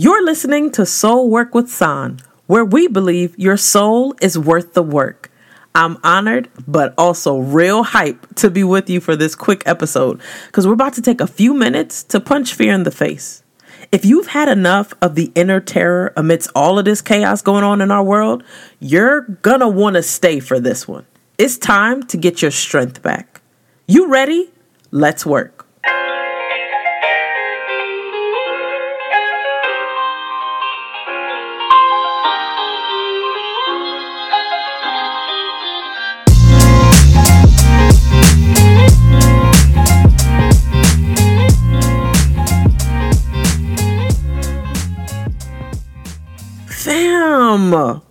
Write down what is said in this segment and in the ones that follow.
You're listening to Soul Work with Sahn, where we believe your soul is worth the work. I'm honored, but also real hype to be with you for this quick episode because we're about to take a few minutes to punch fear in the face. If you've had enough of the inner terror amidst all of this chaos going on in our world, you're gonna wanna stay for this one. It's time to get your strength back. You ready? Let's work. Fam,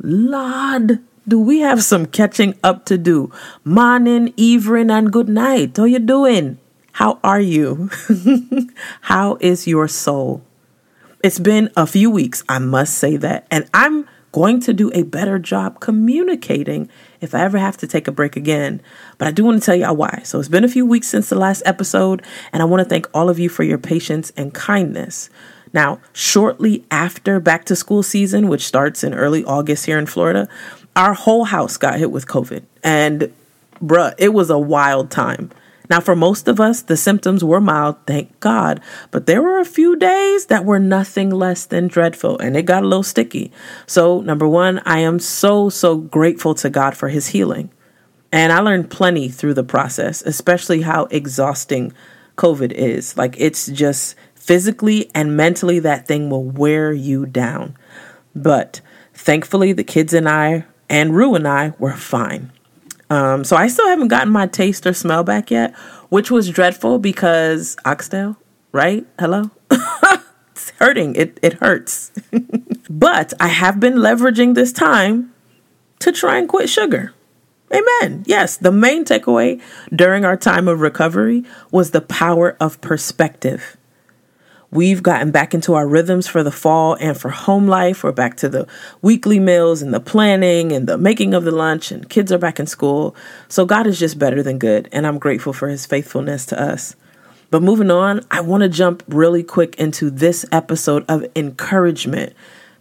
Lord, do we have some catching up to do? Morning, evening, and good night. How you doing? How are you? How is your soul? It's been a few weeks, I must say that, and I'm going to do a better job communicating if I ever have to take a break again. But I do want to tell y'all why. So it's been a few weeks since the last episode, and I want to thank all of you for your patience and kindness. Now, shortly after back to school season, which starts in early August here in Florida, our whole house got hit with COVID. And bruh, it was a wild time. Now, for most of us, the symptoms were mild, thank God, but there were a few days that were nothing less than dreadful and it got a little sticky. So, number one, I am so, so grateful to God for his healing. And I learned plenty through the process, especially how exhausting COVID is. Like, it's just physically and mentally, that thing will wear you down. But thankfully, the kids and I, and Rue and I, were fine. Um, so I still haven't gotten my taste or smell back yet, which was dreadful because oxtail, right? Hello? it's hurting. It, it hurts. but I have been leveraging this time to try and quit sugar. Amen. Yes, the main takeaway during our time of recovery was the power of perspective. We've gotten back into our rhythms for the fall and for home life. We're back to the weekly meals and the planning and the making of the lunch, and kids are back in school. So God is just better than good, and I'm grateful for his faithfulness to us. But moving on, I want to jump really quick into this episode of encouragement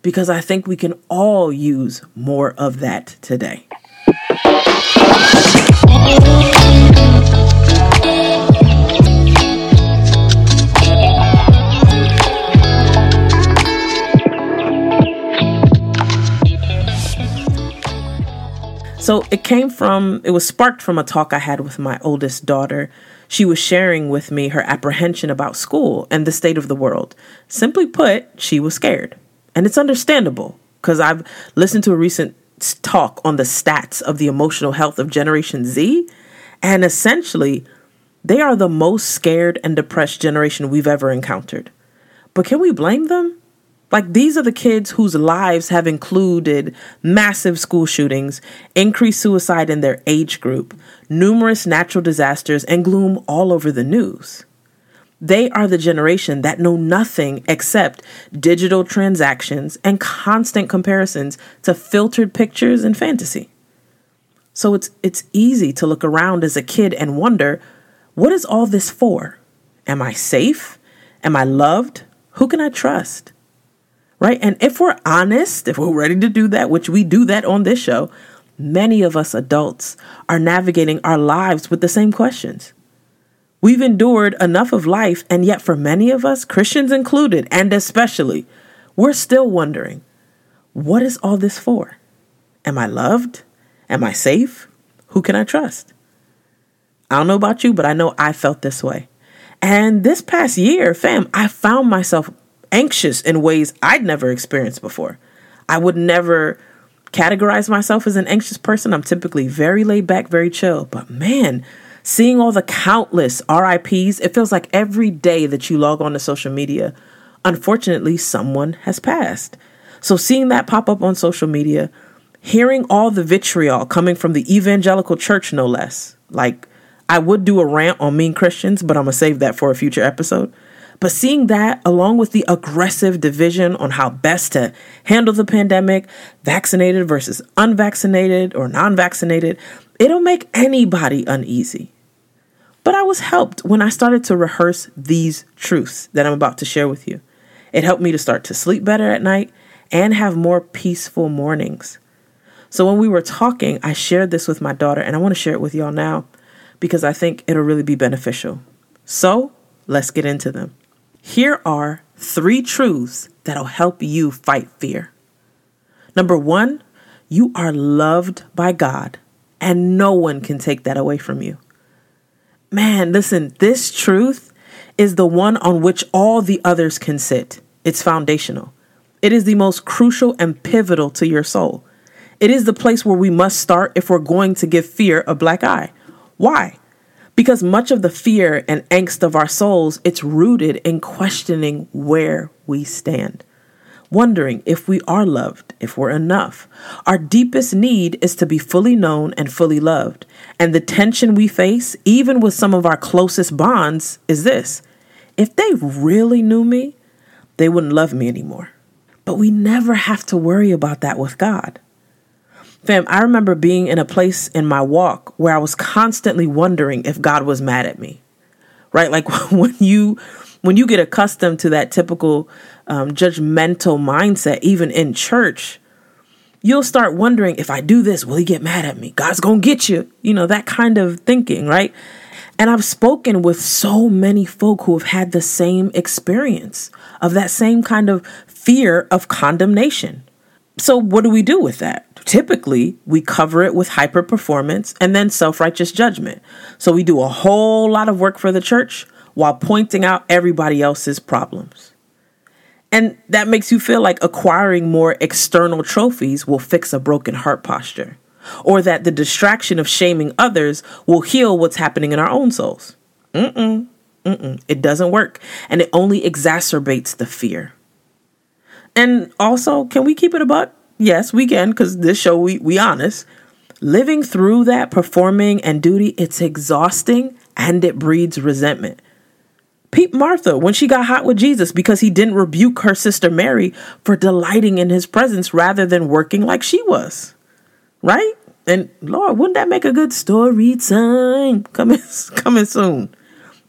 because I think we can all use more of that today. It came from, it was sparked from a talk I had with my oldest daughter. She was sharing with me her apprehension about school and the state of the world. Simply put, she was scared. And it's understandable because I've listened to a recent talk on the stats of the emotional health of Generation Z. And essentially, they are the most scared and depressed generation we've ever encountered. But can we blame them? Like, these are the kids whose lives have included massive school shootings, increased suicide in their age group, numerous natural disasters, and gloom all over the news. They are the generation that know nothing except digital transactions and constant comparisons to filtered pictures and fantasy. So it's it's easy to look around as a kid and wonder, what is all this for? Am I safe? Am I loved? Who can I trust? Right? And if we're honest, if we're ready to do that, which we do that on this show, many of us adults are navigating our lives with the same questions. We've endured enough of life, and yet for many of us, Christians included, and especially, we're still wondering what is all this for? Am I loved? Am I safe? Who can I trust? I don't know about you, but I know I felt this way. And this past year, fam, I found myself anxious in ways I'd never experienced before. I would never categorize myself as an anxious person. I'm typically very laid back, very chill. But man, seeing all the countless RIPs, it feels like every day that you log on to social media, unfortunately, someone has passed. So seeing that pop up on social media, hearing all the vitriol coming from the evangelical church, no less. Like, I would do a rant on mean Christians, but I'm going to save that for a future episode. But seeing that, along with the aggressive division on how best to handle the pandemic, vaccinated versus unvaccinated or non vaccinated, it'll make anybody uneasy. But I was helped when I started to rehearse these truths that I'm about to share with you. It helped me to start to sleep better at night and have more peaceful mornings. So when we were talking, I shared this with my daughter, and I want to share it with y'all now because I think it'll really be beneficial. So let's get into them. Here are three truths that'll help you fight fear. Number one, you are loved by God, and no one can take that away from you. Man, listen, this truth is the one on which all the others can sit. It's foundational. It is the most crucial and pivotal to your soul. It is the place where we must start if we're going to give fear a black eye. Why? Because much of the fear and angst of our souls, it's rooted in questioning where we stand. Wondering if we are loved, if we're enough. Our deepest need is to be fully known and fully loved. And the tension we face, even with some of our closest bonds, is this if they really knew me, they wouldn't love me anymore. But we never have to worry about that with God. Fam, I remember being in a place in my walk where I was constantly wondering if God was mad at me. Right? Like when you when you get accustomed to that typical um, judgmental mindset, even in church, you'll start wondering if I do this, will he get mad at me? God's gonna get you. You know, that kind of thinking, right? And I've spoken with so many folk who have had the same experience of that same kind of fear of condemnation. So, what do we do with that? Typically, we cover it with hyper performance and then self righteous judgment. So, we do a whole lot of work for the church while pointing out everybody else's problems. And that makes you feel like acquiring more external trophies will fix a broken heart posture, or that the distraction of shaming others will heal what's happening in our own souls. Mm-mm, mm-mm. It doesn't work, and it only exacerbates the fear. And also, can we keep it a buck? Yes, we can, because this show we we honest. Living through that performing and duty, it's exhausting and it breeds resentment. Peep Martha when she got hot with Jesus because he didn't rebuke her sister Mary for delighting in his presence rather than working like she was. Right? And Lord, wouldn't that make a good story time? Coming coming soon.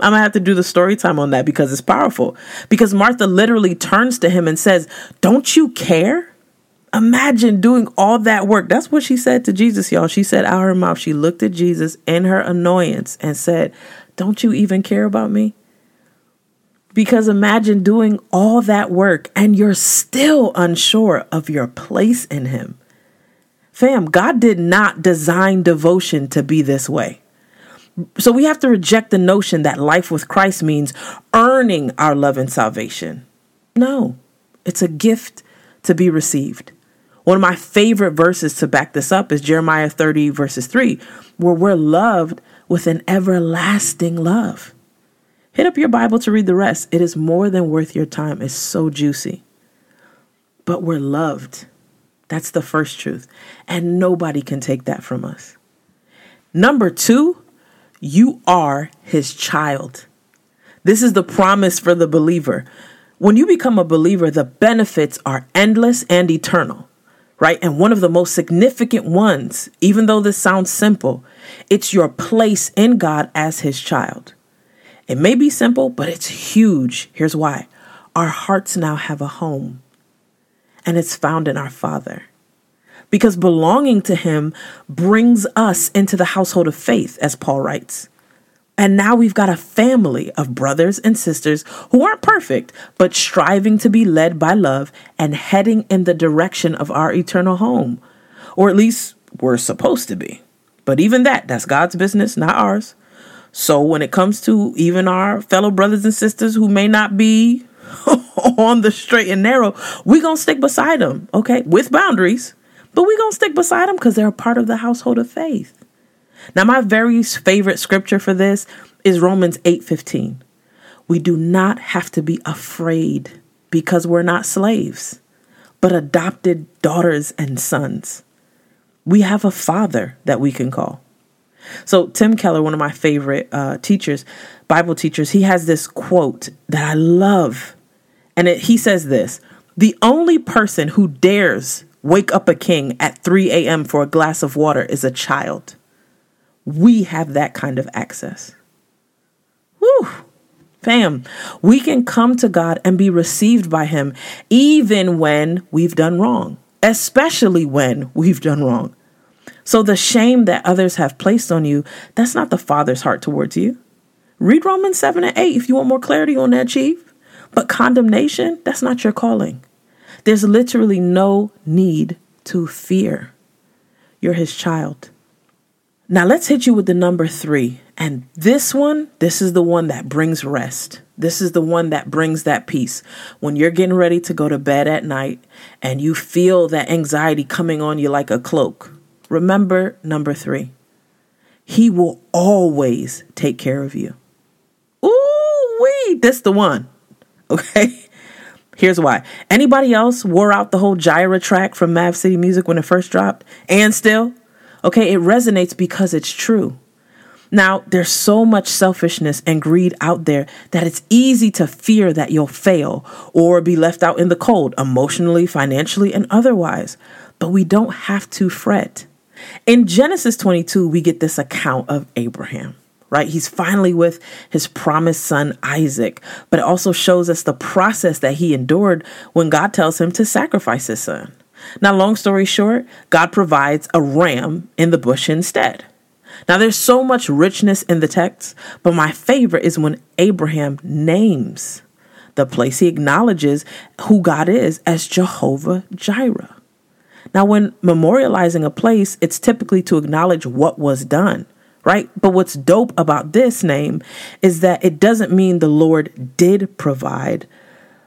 I'm gonna have to do the story time on that because it's powerful. Because Martha literally turns to him and says, Don't you care? Imagine doing all that work. That's what she said to Jesus, y'all. She said out her mouth, she looked at Jesus in her annoyance and said, Don't you even care about me? Because imagine doing all that work and you're still unsure of your place in Him. Fam, God did not design devotion to be this way. So we have to reject the notion that life with Christ means earning our love and salvation. No, it's a gift to be received. One of my favorite verses to back this up is Jeremiah 30, verses 3, where we're loved with an everlasting love. Hit up your Bible to read the rest. It is more than worth your time. It's so juicy. But we're loved. That's the first truth. And nobody can take that from us. Number two, you are his child. This is the promise for the believer. When you become a believer, the benefits are endless and eternal right? And one of the most significant ones, even though this sounds simple, it's your place in God as His child. It may be simple, but it's huge. Here's why our hearts now have a home, and it's found in our Father. Because belonging to Him brings us into the household of faith, as Paul writes. And now we've got a family of brothers and sisters who aren't perfect, but striving to be led by love and heading in the direction of our eternal home. Or at least we're supposed to be. But even that, that's God's business, not ours. So when it comes to even our fellow brothers and sisters who may not be on the straight and narrow, we're going to stick beside them, okay? With boundaries, but we're going to stick beside them because they're a part of the household of faith. Now, my very favorite scripture for this is Romans 8:15. We do not have to be afraid because we're not slaves, but adopted daughters and sons. We have a father that we can call. So, Tim Keller, one of my favorite uh, teachers, Bible teachers, he has this quote that I love. And it, he says this The only person who dares wake up a king at 3 a.m. for a glass of water is a child we have that kind of access. Whew. Pam, we can come to God and be received by Him even when we've done wrong, especially when we've done wrong. So the shame that others have placed on you, that's not the Father's heart towards you. Read Romans 7 and 8 if you want more clarity on that, Chief. But condemnation, that's not your calling. There's literally no need to fear. You're His child. Now let's hit you with the number three. And this one, this is the one that brings rest. This is the one that brings that peace. When you're getting ready to go to bed at night and you feel that anxiety coming on you like a cloak, remember number three. He will always take care of you. Ooh, wee, that's the one. Okay. Here's why. Anybody else wore out the whole Jireh track from Mav City Music when it first dropped? And still? Okay, it resonates because it's true. Now, there's so much selfishness and greed out there that it's easy to fear that you'll fail or be left out in the cold, emotionally, financially, and otherwise. But we don't have to fret. In Genesis 22, we get this account of Abraham, right? He's finally with his promised son, Isaac, but it also shows us the process that he endured when God tells him to sacrifice his son. Now, long story short, God provides a ram in the bush instead. Now, there's so much richness in the text, but my favorite is when Abraham names the place. He acknowledges who God is as Jehovah Jireh. Now, when memorializing a place, it's typically to acknowledge what was done, right? But what's dope about this name is that it doesn't mean the Lord did provide,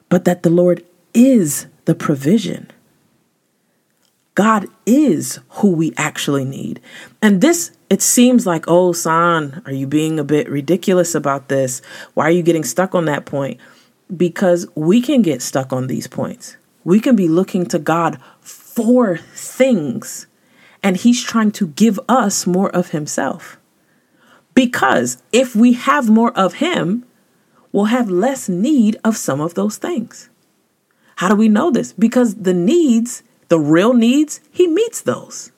but that the Lord is the provision. God is who we actually need. And this, it seems like, oh, Sahn, are you being a bit ridiculous about this? Why are you getting stuck on that point? Because we can get stuck on these points. We can be looking to God for things, and He's trying to give us more of Himself. Because if we have more of Him, we'll have less need of some of those things. How do we know this? Because the needs the real needs, he meets those.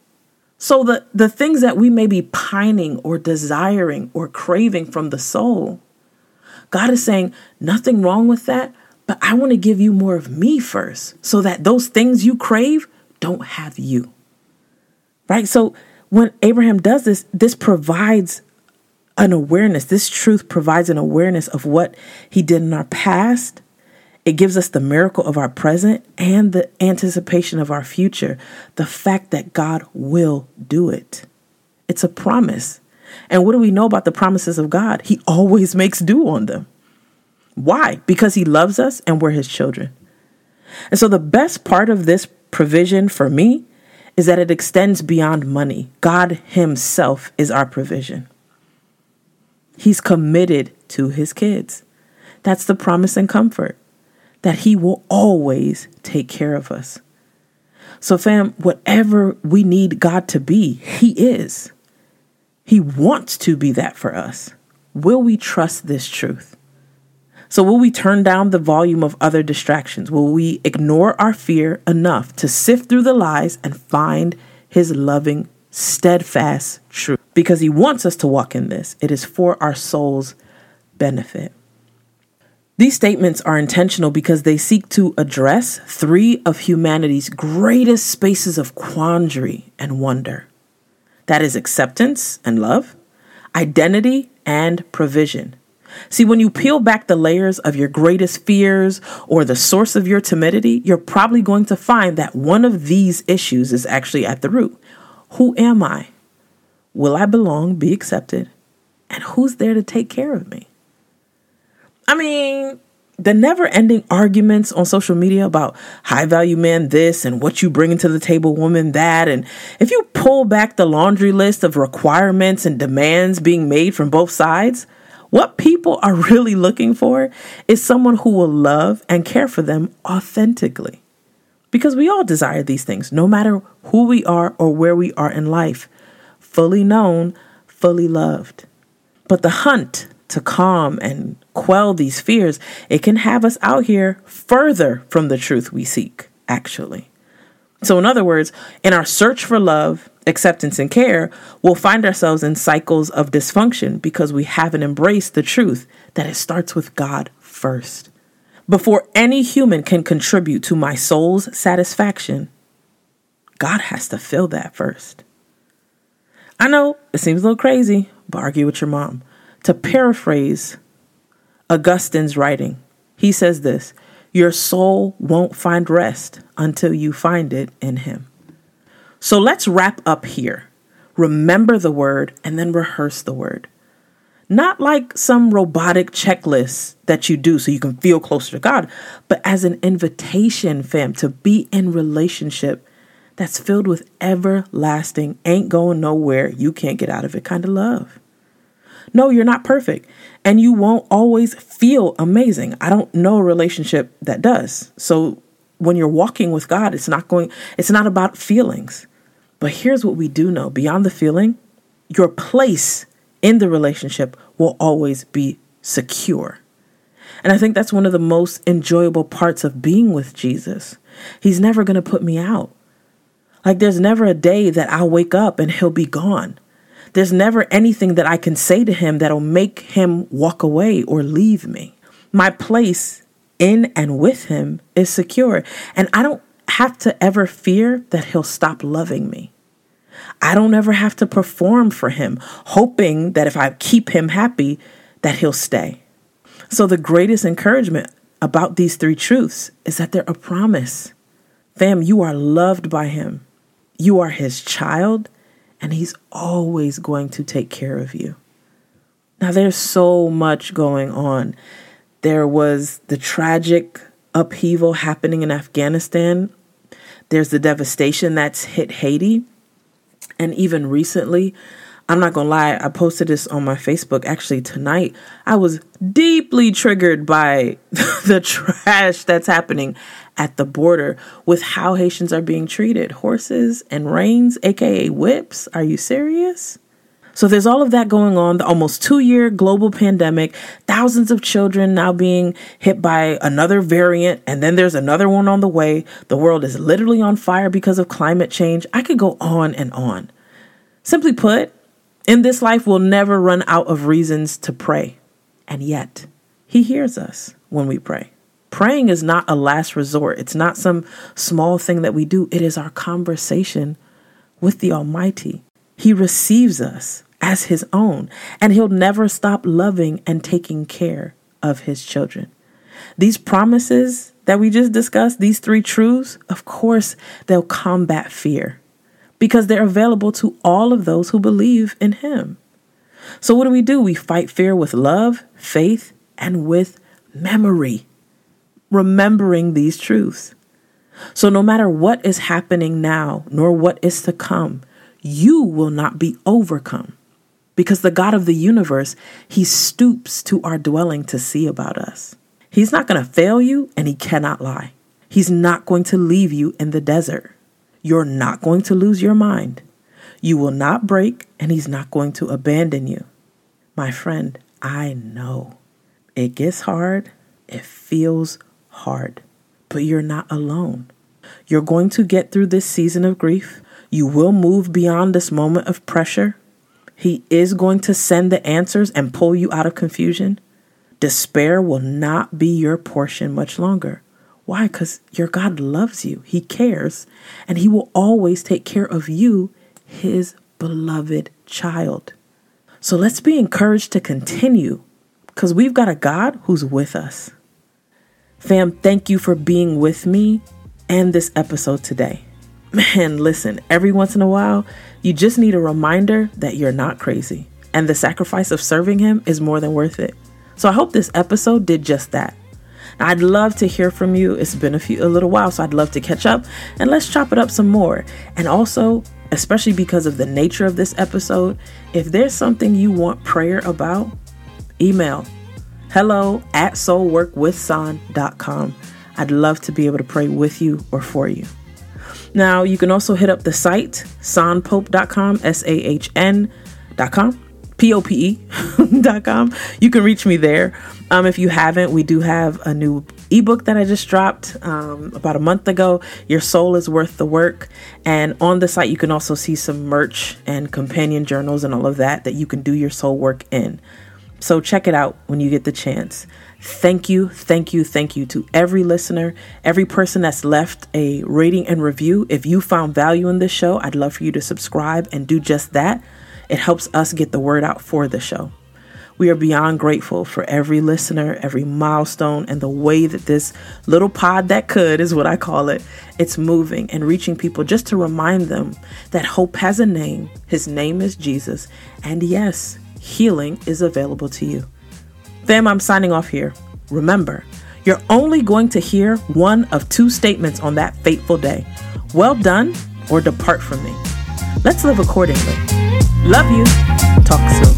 So the, the things that we may be pining or desiring or craving from the soul, God is saying, nothing wrong with that, but I want to give you more of me first so that those things you crave don't have you. Right? So when Abraham does this, this provides an awareness. This truth provides an awareness of what he did in our past it gives us the miracle of our present and the anticipation of our future, the fact that God will do it. It's a promise. And what do we know about the promises of God? He always makes do on them. Why? Because He loves us and we're His children. And so the best part of this provision for me is that it extends beyond money. God Himself is our provision. He's committed to His kids. That's the promise and comfort that He will always take care of us. So, fam, whatever we need God to be, He is. He wants to be that for us. Will we trust this truth? So, will we turn down the volume of other distractions? Will we ignore our fear enough to sift through the lies and find His loving, steadfast truth? Because He wants us to walk in this, it is for our soul's benefit. These statements are intentional because they seek to address three of humanity's greatest spaces of quandary and wonder that is, acceptance and love, identity, and provision. See, when you peel back the layers of your greatest fears or the source of your timidity, you're probably going to find that one of these issues is actually at the root. Who am I? Will I belong, be accepted? And who's there to take care of me? I mean, the never ending arguments on social media about high value man this and what you bring into the table woman that. And if you pull back the laundry list of requirements and demands being made from both sides, what people are really looking for is someone who will love and care for them authentically. Because we all desire these things, no matter who we are or where we are in life, fully known, fully loved. But the hunt to calm and quell these fears, it can have us out here further from the truth we seek, actually. So, in other words, in our search for love, acceptance, and care, we'll find ourselves in cycles of dysfunction because we haven't embraced the truth that it starts with God first. Before any human can contribute to my soul's satisfaction, God has to fill that first. I know it seems a little crazy, but argue with your mom. To paraphrase Augustine's writing, he says this Your soul won't find rest until you find it in Him. So let's wrap up here. Remember the word and then rehearse the word. Not like some robotic checklist that you do so you can feel closer to God, but as an invitation, fam, to be in relationship that's filled with everlasting, ain't going nowhere, you can't get out of it kind of love. No, you're not perfect and you won't always feel amazing. I don't know a relationship that does. So when you're walking with God, it's not going it's not about feelings. But here's what we do know, beyond the feeling, your place in the relationship will always be secure. And I think that's one of the most enjoyable parts of being with Jesus. He's never going to put me out. Like, there's never a day that I'll wake up and he'll be gone. There's never anything that I can say to him that'll make him walk away or leave me. My place in and with him is secure, and I don't have to ever fear that he'll stop loving me. I don't ever have to perform for him, hoping that if I keep him happy, that he'll stay. So, the greatest encouragement about these three truths is that they're a promise. Fam, you are loved by him. You are his child, and he's always going to take care of you. Now, there's so much going on. There was the tragic upheaval happening in Afghanistan, there's the devastation that's hit Haiti. And even recently, I'm not gonna lie, I posted this on my Facebook actually tonight. I was deeply triggered by the trash that's happening at the border with how Haitians are being treated. Horses and reins, aka whips. Are you serious? So there's all of that going on, the almost two year global pandemic, thousands of children now being hit by another variant, and then there's another one on the way. The world is literally on fire because of climate change. I could go on and on. Simply put, in this life, we'll never run out of reasons to pray. And yet, He hears us when we pray. Praying is not a last resort, it's not some small thing that we do, it is our conversation with the Almighty. He receives us as His own, and He'll never stop loving and taking care of His children. These promises that we just discussed, these three truths, of course, they'll combat fear because they're available to all of those who believe in Him. So, what do we do? We fight fear with love, faith, and with memory, remembering these truths. So, no matter what is happening now, nor what is to come, you will not be overcome. Because the God of the universe, He stoops to our dwelling to see about us. He's not going to fail you, and He cannot lie. He's not going to leave you in the desert. You're not going to lose your mind. You will not break, and He's not going to abandon you. My friend, I know it gets hard, it feels hard, but you're not alone. You're going to get through this season of grief. You will move beyond this moment of pressure. He is going to send the answers and pull you out of confusion. Despair will not be your portion much longer. Why? Because your God loves you, He cares, and He will always take care of you, His beloved child. So let's be encouraged to continue because we've got a God who's with us. Fam, thank you for being with me and this episode today. Man, listen, every once in a while, you just need a reminder that you're not crazy and the sacrifice of serving Him is more than worth it. So I hope this episode did just that. I'd love to hear from you. It's been a few a little while, so I'd love to catch up and let's chop it up some more. And also, especially because of the nature of this episode, if there's something you want prayer about, email hello at soulworkwithsahn.com. I'd love to be able to pray with you or for you. Now, you can also hit up the site, sahnpope.com, S A H N.com, P O P E.com. You can reach me there. Um, if you haven't, we do have a new ebook that I just dropped um, about a month ago. Your soul is worth the work. And on the site, you can also see some merch and companion journals and all of that that you can do your soul work in. So check it out when you get the chance. Thank you, thank you, thank you to every listener, every person that's left a rating and review. If you found value in this show, I'd love for you to subscribe and do just that. It helps us get the word out for the show. We are beyond grateful for every listener, every milestone, and the way that this little pod that could is what I call it. It's moving and reaching people just to remind them that hope has a name. His name is Jesus. And yes, healing is available to you. Fam, I'm signing off here. Remember, you're only going to hear one of two statements on that fateful day well done or depart from me. Let's live accordingly. Love you. Talk soon.